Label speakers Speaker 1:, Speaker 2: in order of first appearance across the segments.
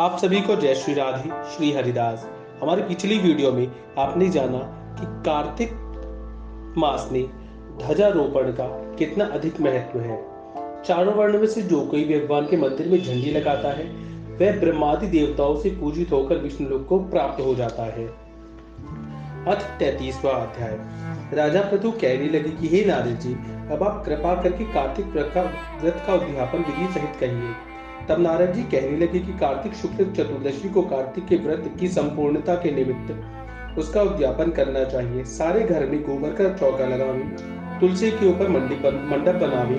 Speaker 1: आप सभी को जय श्री राधे, श्री हरिदास। हमारी पिछली वीडियो में आपने जाना कि कार्तिक मास में ध्वजारोपण का कितना अधिक महत्व है। चारों वर्ण में से जो कोई भगवान के मंदिर में झंडी लगाता है, वह ब्रह्मादि देवताओं से पूजित होकर विष्णु लोक को प्राप्त हो जाता है। अथ तैतीसवा अध्याय। राजा प्रतु कहने लगे कि, हे नारद जी, अब आप कृपा करके कार्तिक व्रत का उद्यापन विधि सहित कहिए। तब नारद जी कहने लगे कि कार्तिक शुक्ल चतुर्दशी को कार्तिक के व्रत की संपूर्णता के निमित्त उसका उद्यापन करना चाहिए। सारे घर में गोबर का चौका लगावे तुलसी के ऊपर मंडप बनावे,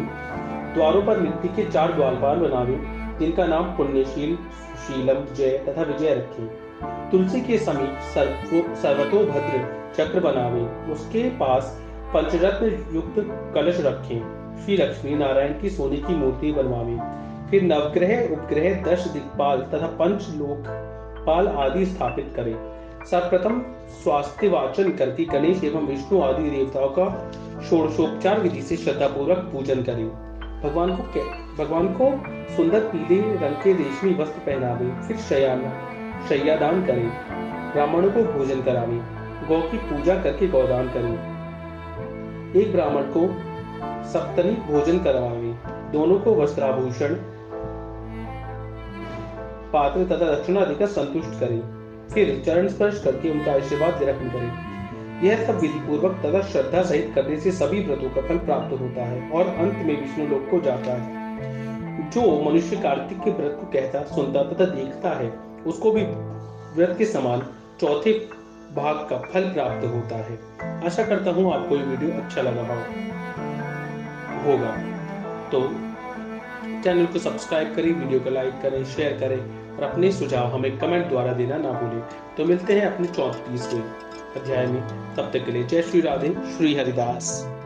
Speaker 1: द्वारों पर मिट्टी के चार द्वारपाल बनावे, जिनका नाम पुण्यशील, शीलम, जय तथा विजय रखे। तुलसी के समीप सर्वतोभद्र चक्र बनावे, उसके पास पंचरत्न युक्त कलश रखें। श्री लक्ष्मी नारायण की सोने की मूर्ति बनवावे। फिर नवग्रह, उपग्रह, दश दिक्पाल तथा पंच लोक पाल आदि स्थापित करें। सर्वप्रथम स्वास्थ्य वाचन करके गणेश एवं विष्णु आदि देवताओं का षोड़शोपचार विधि से श्रद्धा पूर्वक पूजन करें। भगवान को भगवान को सुंदर पीले रंग के रेशमी वस्त्र पहनावे, फिर शयान शैयादान करें। ब्राह्मणों को भोजन करावे, गौ की पूजा करके गौदान करें। एक ब्राह्मण को सप्तनी भोजन करवावे, दोनों को वस्त्राभूषण पात्र तथा दक्षिणादि का संतुष्ट करें। फिर चरण स्पर्श करके उनका आशीर्वाद ग्रहण करें। यह सब विधि पूर्वक तथा श्रद्धा सहित करने से सभी व्रतों का फल प्राप्त होता है और अंत में विष्णु लोक को जाता है। जो मनुष्य कार्तिक के व्रत को कहता, सुनता तथा देखता है, उसको भी व्रत के समान चौथे भाग का फल प्राप्त होता है। आशा करता हूँ आपको ये वीडियो अच्छा लगा हो, होगा। तो चैनल को सब्सक्राइब करें, वीडियो को लाइक करें, शेयर करें और अपने सुझाव हमें कमेंट द्वारा देना ना भूलें। तो मिलते हैं अपने चौतीसवें अध्याय में। तब तक के लिए जय श्री राधे, श्री हरिदास।